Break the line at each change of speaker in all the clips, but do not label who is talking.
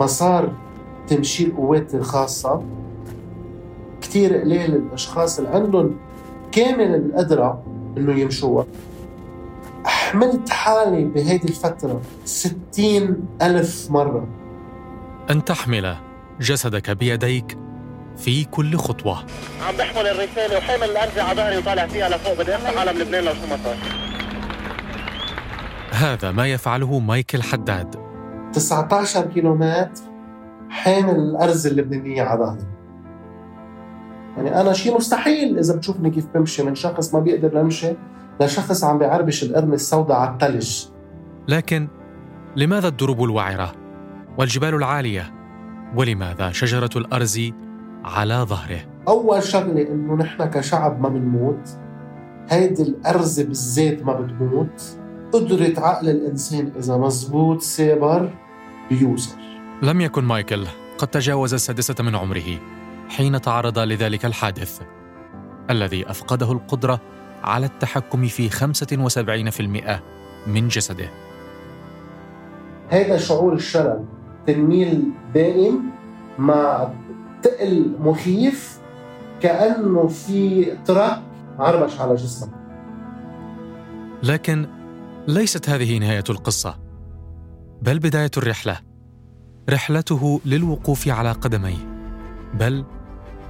مسار تمشي القوات الخاصة. كتير قليل الأشخاص اللي عندهم كامل القدرة إنه يمشوها. حملت حالي بهيدي الفترة ستين ألف مرة.
أن تحمل جسدك بيديك في كل خطوة.
عم بحمل الرسالة وحامل الأرض على ظهري وطالع فيها لفوق بدي أفتح علم لبنان لو شو ما صار.
هذا ما يفعله مايكل حداد.
19 كيلومتر حامل الأرز اللبنانية على ظهري. يعني أنا شيء مستحيل إذا بتشوفني كيف بمشي من شخص ما بيقدر يمشي لشخص عم بيعربش القرن السوداء على الثلج
لكن لماذا الدروب الوعرة والجبال العالية؟ ولماذا شجرة الأرز على ظهره؟
أول شغلة إنه نحن كشعب ما بنموت هيدي الأرزة بالذات ما بتموت. قدرة عقل الإنسان إذا مزبوط سابر بيوصل.
لم يكن مايكل قد تجاوز السادسة من عمره حين تعرض لذلك الحادث الذي أفقده القدرة على التحكم في 75% من جسده.
هذا شعور الشلل تنميل دائم مع تقل مخيف كأنه في ترك عربش على جسمك
لكن ليست هذه نهاية القصة بل بداية الرحلة رحلته للوقوف على قدميه بل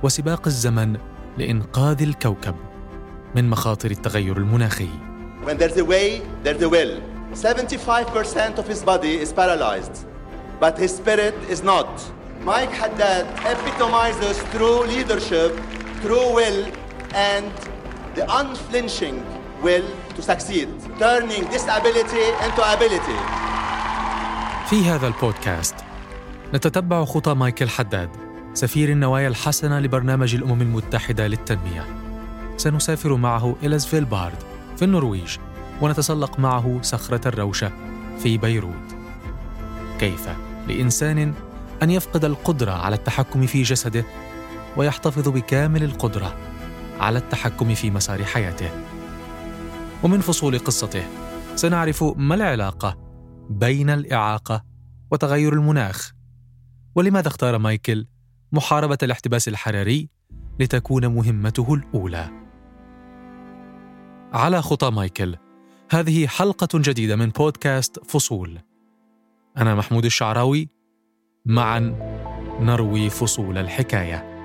وسباق الزمن لإنقاذ الكوكب من مخاطر التغير المناخي
When there's a way, there's a will. 75% of his body is paralyzed, but his spirit is not. Mike Haddad epitomizes true leadership, true will, and the unflinching will to succeed, turning disability into ability.
في هذا البودكاست نتتبع خطى مايكل حداد سفير النوايا الحسنة لبرنامج الأمم المتحدة للتنمية. سنسافر معه إلى سفيلبارد في النرويج ونتسلق معه صخرة الروشة في بيروت. كيف لإنسان أن يفقد القدرة على التحكم في جسده ويحتفظ بكامل القدرة على التحكم في مسار حياته؟ ومن فصول قصته سنعرف ما العلاقة بين الإعاقة وتغير المناخ. ولماذا اختار مايكل محاربة الاحتباس الحراري لتكون مهمته الأولى؟ على خطى مايكل هذه حلقة جديدة من بودكاست فصول. أنا محمود الشعراوي معا نروي فصول الحكاية.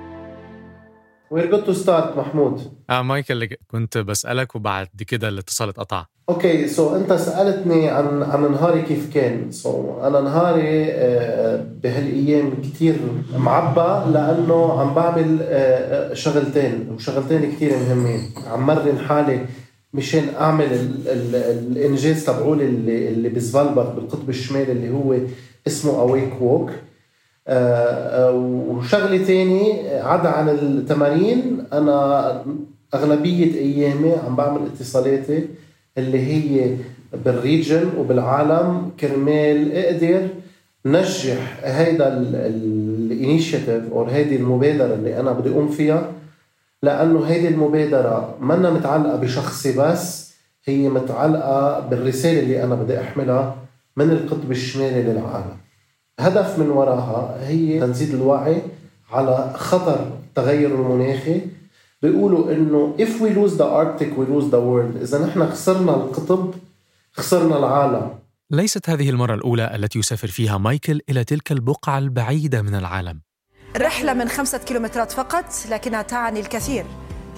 We're good to start محمود
آه مايكل كنت بسألك وبعد كده الاتصال اتقطع.
okay so انت سألتني عن عن نهاري كيف كان. so أنا نهاري آه، بهالأيام كثير معبى لأنه عم بعمل آه، شغلتين وشغلتين كثير مهمين. عم مرن حالي مشان أعمل ال ال الإنجاز تبعولي اللي اللي بالقطب الشمالي اللي هو اسمه اويك ووك آه، آه، وشغلة تاني عدا عن التمارين أنا أغلبية أيامي عم بعمل اتصالاتي اللي هي بال region وبالعالم كرمال أقدر نجح هيدا ال initiative أو هيدي المبادرة اللي أنا بدي أقوم فيها لأنه هيدي المبادرة منا متعلقة بشخصي بس هي متعلقة بالرسالة اللي أنا بدي أحملها من القطب الشمالي للعالم. هدف من وراها هي تنزيد الوعي على خطر التغير المناخي. بيقولوا إنه if we lose the Arctic we lose the world. إذا نحن خسرنا القطب خسرنا العالم.
ليست هذه المرة الأولى التي يسافر فيها مايكل إلى تلك البقعة البعيدة من العالم.
رحلة من خمسة كيلومترات فقط لكنها تعني الكثير.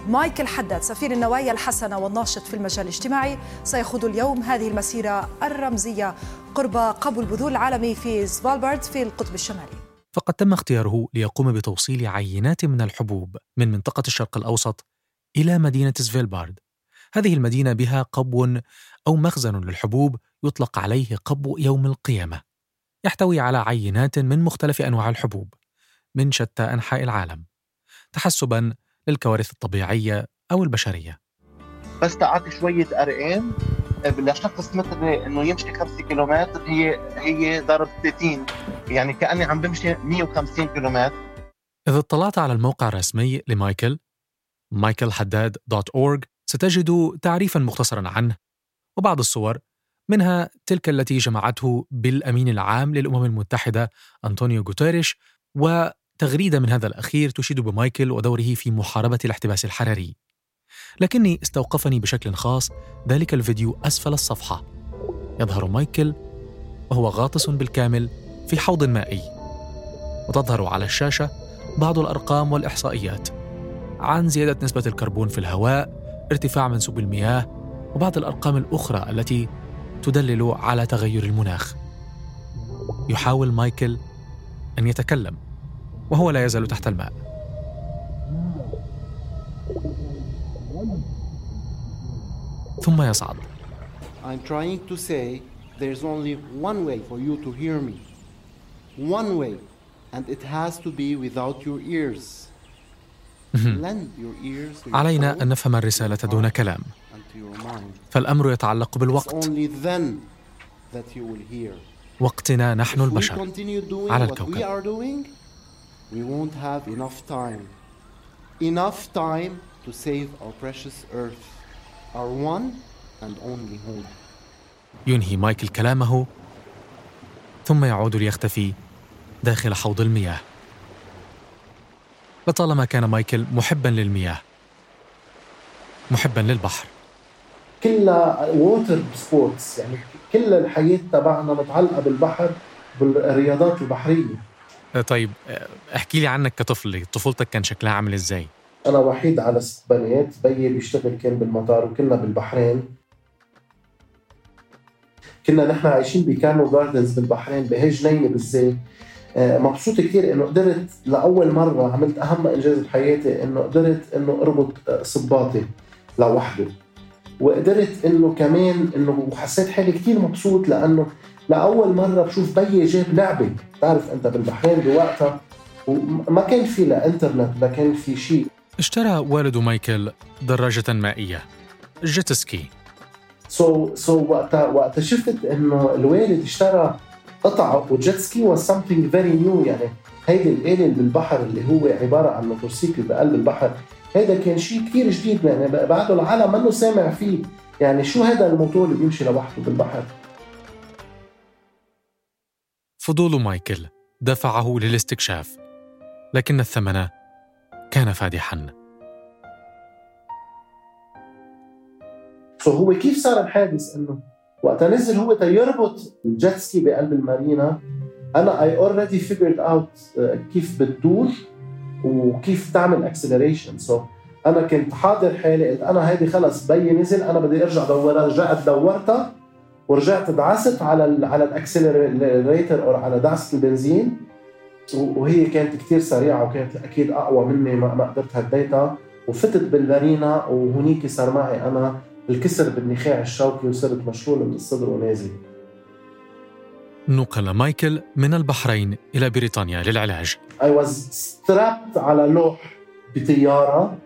مايكل حداد سفير النوايا الحسنة والناشط في المجال الاجتماعي سيخوض اليوم هذه المسيرة الرمزية قرب قبو البذور العالمي في سفالبارد في القطب الشمالي.
فقد تم اختياره ليقوم بتوصيل عينات من الحبوب من منطقة الشرق الأوسط إلى مدينة سفيلبارد هذه المدينة بها قبو أو مخزن للحبوب يطلق عليه قبو يوم القيامة. يحتوي على عينات من مختلف أنواع الحبوب من شتى أنحاء العالم. تحسبا للكوارث الطبيعية أو البشرية.
بس تعطي شوية أرقام. لشخص مثلي إنه يمشي 5 كيلومتر هي هي ضرب 30 يعني كأني عم بمشي 150 كيلومتر.
إذا اطلعت على الموقع الرسمي لمايكل michaelhaddad.org ستجد تعريفا مختصرا عنه وبعض الصور منها تلك التي جمعته بالأمين العام للأمم المتحدة أنطونيو غوتيريش وتغريدة من هذا الأخير تشيد بمايكل ودوره في محاربة الاحتباس الحراري. لكني استوقفني بشكل خاص ذلك الفيديو أسفل الصفحة. يظهر مايكل وهو غاطس بالكامل في حوض مائي. وتظهر على الشاشة بعض الأرقام والإحصائيات. عن زيادة نسبة الكربون في الهواء ارتفاع منسوب المياه وبعض الأرقام الأخرى التي تدلل على تغير المناخ. يحاول مايكل أن يتكلم. وهو لا يزال تحت الماء ثم يصعد
I'm trying to say there's only one way for you to hear me. One way. And it has to be without your ears. Lend your ears to your
علينا أن نفهم الرسالة دون كلام. فالأمر يتعلق بالوقت. وقتنا نحن البشر على الكوكب.
We won't have enough time. Enough time to save our precious earth, our one and only home.
ينهي مايكل كلامه ثم يعود ليختفي داخل حوض المياه لطالما كان مايكل محبا للمياه محبا للبحر
كلها water sports يعني كل الحياة تبعنا متعلقة بالبحر بالرياضات البحرية
آه، طيب آه، احكي لي عنك كطفل طفولتك كان شكلها عامل إزاي؟
أنا وحيد على ست بنات بيي بيشتغل كان بالمطار وكنا بالبحرين. كنا نحن عايشين بكانو جاردنز بالبحرين بهي جنينة بالزيت آه، مبسوط كثير إنه قدرت لأول مرة عملت أهم إنجاز بحياتي إنه قدرت إنه أربط آه، صباطي لوحده. وقدرت إنه كمان إنه وحسيت حالي كثير مبسوط لأنه لأول مرة بشوف بيي جاب لعبة. بتعرف أنت بالبحرين بوقتها. وما كان في لا إنترنت ما كان في شيء.
اشترى والد مايكل دراجة مائية. جيت سكي.
سو سو وقتها وقتها شفت إنه الوالد اشترى قطعة و jet ski was something very new يعني هيدي الآلة اللي بالبحر اللي هو عبارة عن موتوسيكل بقلب البحر. هيدا كان شيء كثير جديد. يعني بعده العالم منه سامع فيه. يعني شو هذا الموتور اللي بيمشي لوحده بالبحر؟
فضول مايكل دفعه للاستكشاف لكن الثمن كان فادحا.
so هو كيف صار الحادث؟ إنه وقتها نزل هو تيربط ال jet ski بقلب المارينا أنا I already figured out كيف بتدور وكيف تعمل acceleration so أنا كنت حاضر حالي قلت أنا هيدي خلص بيي نزل أنا بدي أرجع دورها رجعت دورتها. ورجعت دعست على ال على ال accelerator أو على دعسه البنزين. وهي كانت كثير سريعة وكانت أكيد أقوى مني ما ما قدرت هديتها. وفتت بالمارينا وهنيك صار معي أنا الكسر بالنخاع الشوكي وصرت مشلول من الصدر ونازل.
نقل مايكل من البحرين إلى بريطانيا للعلاج.
I was strapped على لوح بطيارة.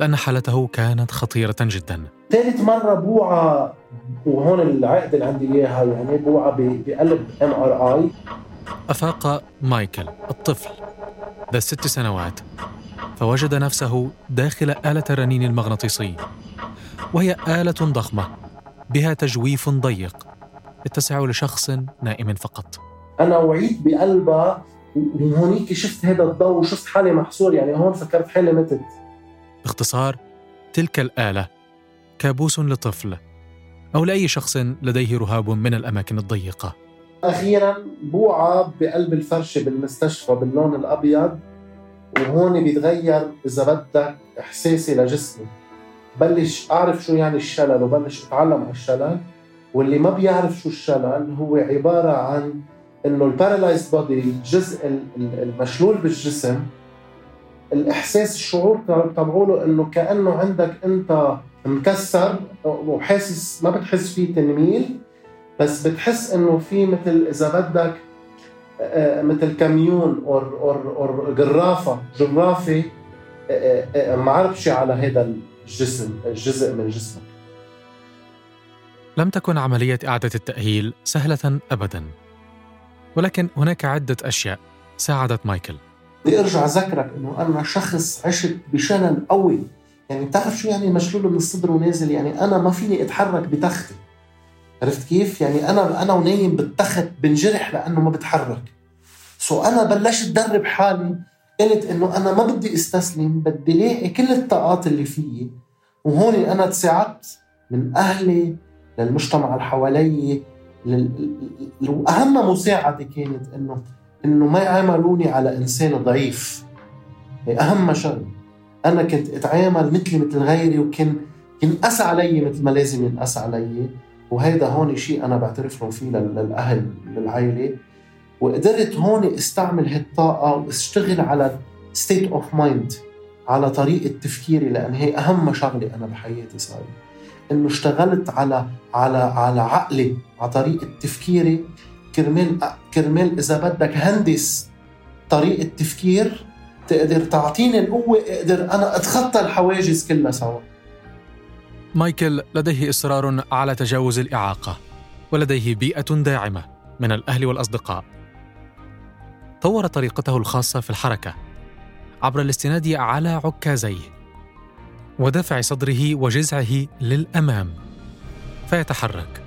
لأن حالته كانت خطيرة جدا.
ثالث مرة بوعى وهون العقد اللي عندي إياها يعني بوعى بقلب MRI
أفاق مايكل الطفل ذا ست سنوات فوجد نفسه داخل آلة الرنين المغناطيسي وهي آلة ضخمة بها تجويف ضيق يتسع لشخص نائم فقط.
أنا وعيت بقلبها وهونيك شفت هذا الضوء وشفت حالي محصور يعني هون فكرت حالي متت.
باختصار تلك الآلة كابوس لطفل أو لأي شخص لديه رهاب من الأماكن الضيقة.
أخيرا بوعى بقلب الفرشة بالمستشفى باللون الأبيض وهون بيتغير إذا بدك إحساسي لجسمي. بلش أعرف شو يعني الشلل وبلش أتعلم على الشلل واللي ما بيعرف شو الشلل هو عبارة عن إنه ال paralyzed body الجزء ال- ال- المشلول بالجسم الإحساس الشعور تبعوله إنه كأنه عندك أنت مكسر وحاسس ما بتحس فيه تنميل بس بتحس إنه في مثل إذا بدك آه، مثل كميون or or or جرافه جرافه آه، آه، معربشه على هذا الجسم الجزء من جسمك.
لم تكن عملية إعادة التأهيل سهلة أبدا ولكن هناك عدة أشياء ساعدت مايكل.
بدي ارجع اذكرك إنه أنا شخص عشت بشلل قوي. يعني بتعرف شو يعني مشلول من الصدر ونازل؟ يعني أنا ما فيني أتحرك بتختي. عرفت كيف؟ يعني أنا أنا ونايم بالتخت بنجرح لأنه ما بتحرك. سو أنا بلشت درب حالي. قلت إنه أنا ما بدي أستسلم بدي لاقي كل الطاقات اللي فيي. وهون أنا تساعدت من أهلي للمجتمع اللي حوالي وأهم مساعدة كانت إنه إنه ما يعاملوني على إنسان ضعيف. هي أهم شغله أنا كنت أتعامل مثلي مثل غيري وكان ينقاس علي مثل ما لازم ينقاس علي. وهيدا هون شيء أنا بعترف لهم فيه للأهل للعائله وقدرت هون أستعمل هالطاقة وأشتغل على state of mind على طريقة تفكيري لأن هي أهم شغلة أنا بحياتي صار إنه اشتغلت على على على عقلي على طريقة تفكيري. كرمال كرمال إذا بدك هندس طريقة تفكير تقدر تعطيني القوة أقدر أنا أتخطى الحواجز كلها سوا.
مايكل لديه إصرار على تجاوز الإعاقة ولديه بيئة داعمة من الأهل والأصدقاء. طور طريقته الخاصة في الحركة عبر الاستناد على عكازيه ودفع صدره وجذعه للأمام. فيتحرك.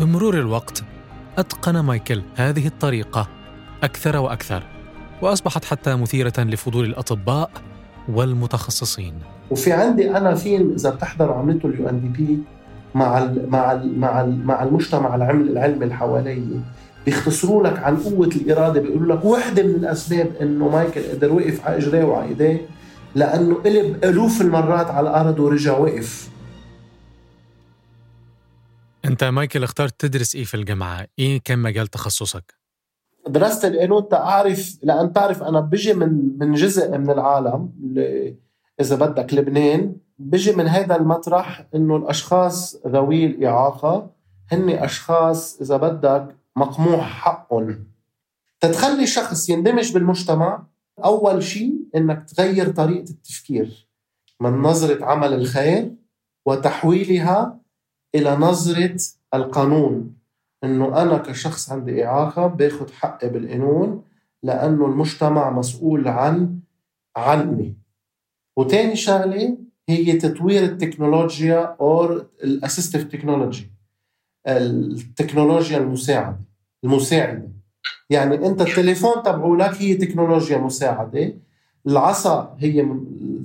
بمرور الوقت أتقن مايكل هذه الطريقة أكثر وأكثر وأصبحت حتى مثيرة لفضول الأطباء والمتخصصين.
وفي عندي أنا فيلم إذا بتحضروا عملته ال UNDP مع ال مع ال مع ال مع المجتمع العلمي العلمي اللي حواليه بيختصروا لك عن قوة الإرادة بيقولوا لك وحدة من الأسباب إنه مايكل قدر وقف على إجريه وعلى إيديه لأنه قلب ألوف المرات على الأرض ورجع وقف.
أنت مايكل اخترت تدرس إيه في الجامعة؟ إيه كان مجال تخصصك؟
درست القانون تعرف لأن تعرف أنا بجي من من جزء من العالم إذا بدك لبنان بجي من هذا المطرح إنه الأشخاص ذوي الإعاقة هن أشخاص إذا بدك مقموع حقهم تتخلي شخص يندمج بالمجتمع أول شيء إنك تغير طريقة التفكير من نظرة عمل الخير وتحويلها إلى نظرة القانون إنه أنا كشخص عندي إعاقة باخذ حقي بالقانون لأنه المجتمع مسؤول عن عني. وتاني شغلة هي تطوير التكنولوجيا أو ال assistive technology التكنولوجيا المساعدة المساعدة. يعني أنت التليفون تبعولك هي تكنولوجيا مساعدة العصا هي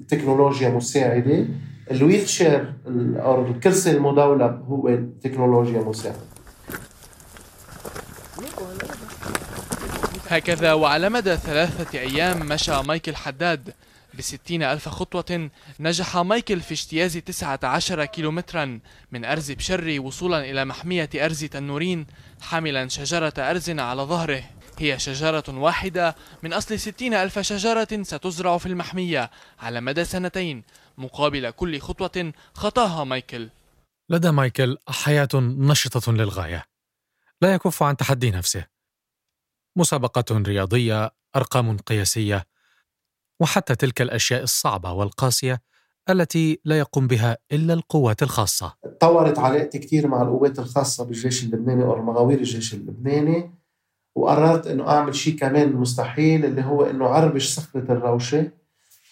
تكنولوجيا مساعدة. ال wheelchair أو الكرسي المدولب هو تكنولوجيا مساعده
هكذا وعلى مدى ثلاثة أيام مشى مايكل حداد بستين ألف خطوة نجح مايكل في اجتياز تسعة عشر كيلومترا من أرز بشري وصولا إلى محمية أرز تنورين حاملا شجرة أرز على ظهره. هي شجرة واحدة من أصل ستين ألف شجرة ستزرع في المحمية على مدى سنتين. مقابل كل خطوة خطاها مايكل.
لدى مايكل حياة نشطة للغاية. لا يكف عن تحدي نفسه. مسابقة رياضية أرقام قياسية وحتى تلك الأشياء الصعبة والقاسية التي لا يقوم بها إلا القوات الخاصة.
تطورت علاقتي كثير مع القوات الخاصة بالجيش اللبناني أو مغاوير الجيش اللبناني وقررت إنه أعمل شيء كمان مستحيل اللي هو إنه عربش صخره الروشة.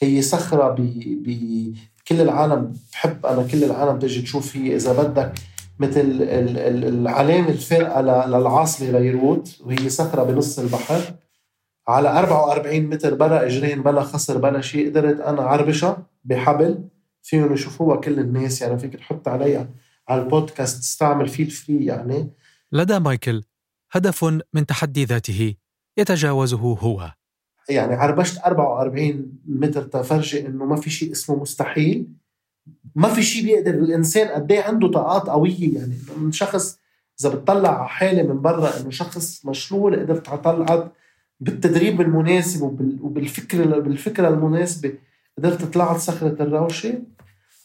هي صخرة ب بكل العالم بحب. أنا كل العالم تجي تشوف هي إذا بدك مثل العلامة الفارقه للعاصمة بيروت وهي صخرة بنص البحر على 44 متر بلا إجرين بلا خصر بلا شيء. قدرت أنا عربشها بحبل فيهم يشوفوها كل الناس. يعني فيك تحط عليها على البودكاست تستعمل فيه الفري يعني.
لدى مايكل هدف من تحدي ذاته يتجاوزه هو.
يعني عربشت 44 متر تفرجي إنه ما في شيء اسمه مستحيل. ما في شيء بيقدر الإنسان قد إيه عنده طاقات قوية. يعني من شخص إذا بتطلع على حالي من برا إنه شخص مشلول قدرت اطلع بالتدريب المناسب وبالفكره بالفكرة المناسبة قدرت طلعت صخرة الروشة.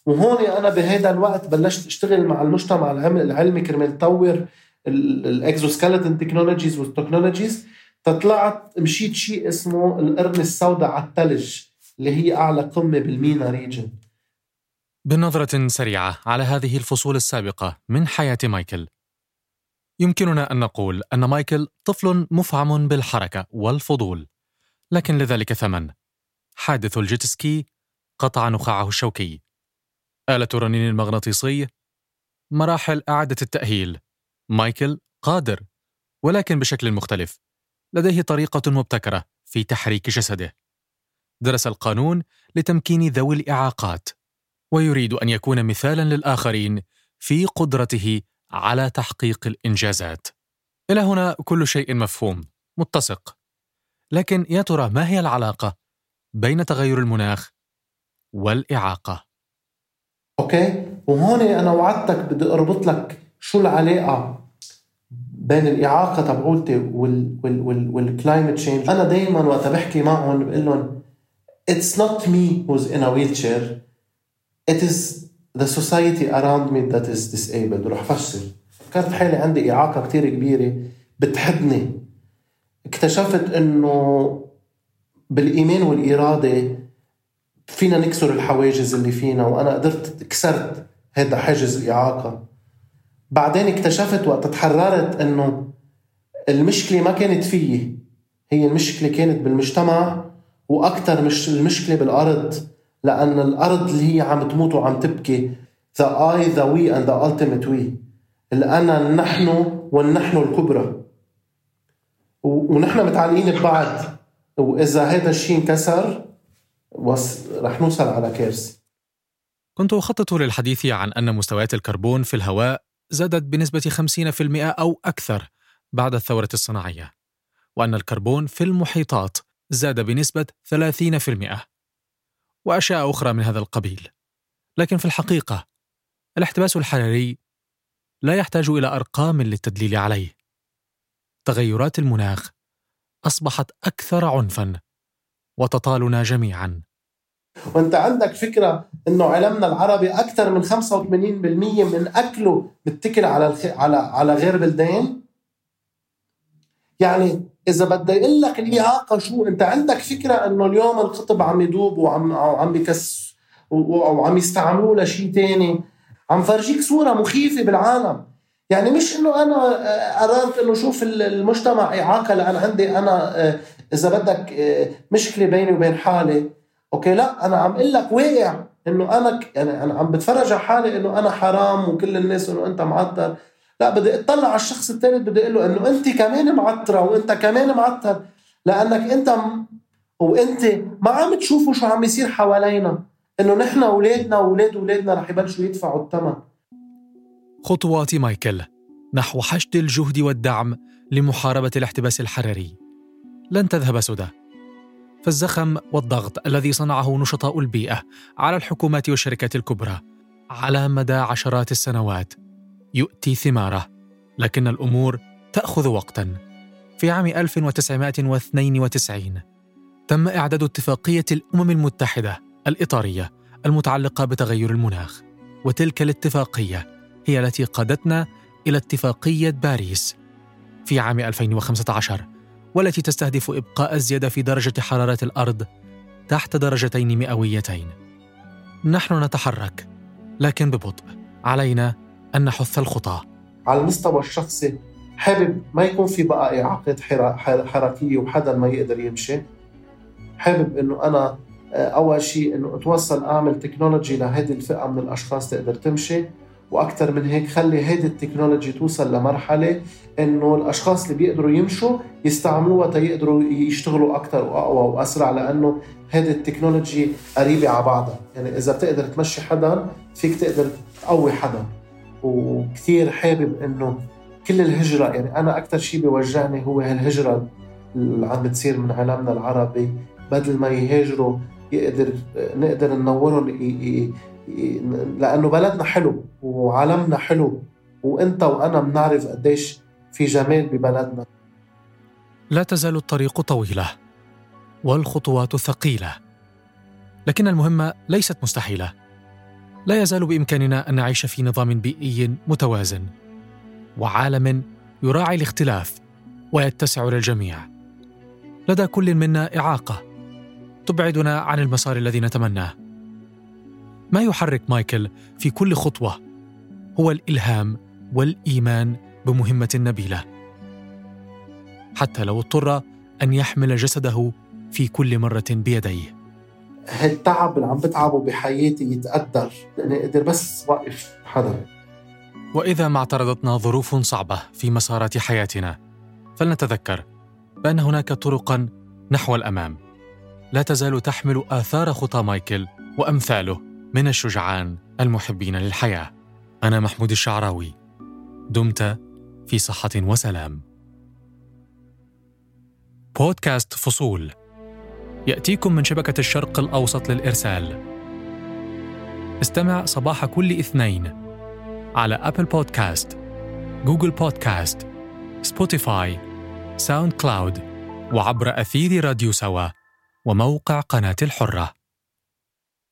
وهون أنا بهذا الوقت بلشت أشتغل مع المجتمع العلمي كرمال طور ال exoskeleton technologies وال technologies تطلعت مشيت شيء اسمه القرن السوداء على الثلج اللي هي أعلى قمة بال MENA region
بنظرة سريعة على هذه الفصول السابقة من حياة مايكل. يمكننا أن نقول أن مايكل طفل مفعم بالحركة والفضول لكن لذلك ثمن. حادث الجيت سكي قطع نخاعه الشوكي. آلة الرنين المغناطيسي مراحل إعادة التأهيل. مايكل قادر ولكن بشكل مختلف. لديه طريقة مبتكرة في تحريك جسده. درس القانون لتمكين ذوي الإعاقات ويريد أن يكون مثالا للآخرين في قدرته على تحقيق الإنجازات. إلى هنا كل شيء مفهوم متسق. لكن يا ترى ما هي العلاقة بين تغير المناخ والإعاقة؟
okay وهون أنا وعدتك بدي أربط لك شو العلاقة بين الإعاقة تبعولتي وال وال وال وال climate change أنا دائما وقت بحكي معهم بقول لهم it's not me who's in a wheelchair. It is the society around me that is disabled. رح فسر كانت حالي عندي إعاقة كتير كبيرة بتحدني اكتشفت إنه بالايمان والإرادة فينا نكسر الحواجز اللي فينا وأنا قدرت كسرت هذا حاجز الإعاقة. بعدين اكتشفت وقت تحررت إنه المشكلة ما كانت فيي. هي المشكلة كانت بالمجتمع وأكثر مش المشكلة بالأرض لأن الأرض اللي هي عم تموت وعم تبكي the I the we and the ultimate we. الانا النحن والنحن الكبرى. ونحن متعلقين ببعض. وإذا هذا الشيء انكسر رح نوصل على كارثة.
كنت أخطط للحديث عن أن مستويات الكربون في الهواء زادت بنسبة 50% أو أكثر بعد الثورة الصناعية وأن الكربون في المحيطات زاد بنسبة 30% وأشياء أخرى من هذا القبيل. لكن في الحقيقة الاحتباس الحراري لا يحتاج إلى أرقام للتدليل عليه. تغيرات المناخ أصبحت أكثر عنفاً وتطالنا جميعا.
وانت عندك فكرة انه علمنا العربي أكثر من 85% من أكله متكل على الخ... على على غير بلدان؟ يعني إذا بدي أقول لك الاعاقه شو انت عندك فكرة إنه اليوم القطب عم يدوب وعم عم بكس وعم يستعملوه لشيء تاني؟ عم فرجيك صورة مخيفة بالعالم. يعني مش إنه أنا قررت إنه شوف المجتمع إعاقة لأن عندي أنا إذا بدك مشكلة بيني وبين حالي okay لا أنا عم أقول لك واقع إنه أنا يعني أنا عم بتفرج على حالي إنه أنا حرام وكل الناس إنه أنت معتر لا بدي أطلع على الشخص الثالث بدي أقول له إنه أنت كمان معتره وأنت كمان معتر لأنك أنت م... وأنت ما عم تشوفوا شو عم يصير حوالينا. إنه نحن أولادنا وأولاد أولادنا رح يبلشوا يدفعوا الثمن.
خطوات مايكل نحو حشد الجهد والدعم لمحاربة الاحتباس الحراري. لن تذهب سدى. فالزخم والضغط الذي صنعه نشطاء البيئة على الحكومات والشركات الكبرى على مدى عشرات السنوات. يؤتي ثماره لكن الأمور تأخذ وقتا. في عام 1992 تم إعداد اتفاقية الأمم المتحدة الإطارية المتعلقة بتغير المناخ وتلك الاتفاقية هي التي قادتنا إلى اتفاقية باريس. في عام 2015 والتي تستهدف إبقاء الزيادة في درجة حرارة الأرض تحت درجتين مئويتين. نحن نتحرك لكن ببطء. علينا أن نحث الخطى.
على المستوى الشخصي حابب ما يكون في بقى اعاقات حركيه وحدا ما يقدر يمشي. حابب إنه أنا آه، أول شيء إنه أتوصل أعمل تكنولوجي لهذه الفئة من الأشخاص تقدر تمشي. وأكثر من هيك خلي هيدي التكنولوجي توصل لمرحلة إنه الأشخاص اللي بيقدروا يمشوا يستعملوها تيقدروا يشتغلوا أكثر وأقوى وأسرع لأنه هيدي التكنولوجي قريبة على بعضها. يعني إذا بتقدر تمشي حدا فيك تقدر تقوي حدا. وكثير حابب إنه كل الهجرة يعني أنا أكثر شيء بيوجعني هو هالهجرة اللي عم بتصير من عالمنا العربي. بدل ما يهاجروا يقدر نقدر ننورهم لأنه بلدنا حلو وعالمنا حلو وإنت وأنا بنعرف قديش في جمال ببلدنا.
لا تزال الطريق طويلة والخطوات ثقيلة لكن المهمه ليست مستحيلة. لا يزال بإمكاننا أن نعيش في نظام بيئي متوازن وعالم يراعي الاختلاف ويتسع للجميع. لدى كل منا إعاقة تبعدنا عن المسار الذي نتمناه. ما يحرك مايكل في كل خطوة. هو الإلهام والإيمان بمهمة نبيلة. حتى لو اضطر أن يحمل جسده في كل مرة بيديه.
هالتعب اللي عم بتعبه بحياتي يتقدر. لاني قدر بس وقف حدا.
وإذا ما اعترضتنا ظروف صعبة في مسارات حياتنا فلنتذكر بأن هناك طرقا نحو الأمام. لا تزال تحمل آثار خطى مايكل وأمثاله. من الشجعان المحبين للحياة. أنا محمود الشعراوي. دمت في صحة وسلام. بودكاست فصول. يأتيكم من شبكة الشرق الأوسط للإرسال. استمع صباح كل اثنين على Apple Podcast Google Podcast Spotify SoundCloud وعبر أثير راديو سوا وموقع قناة الحرة.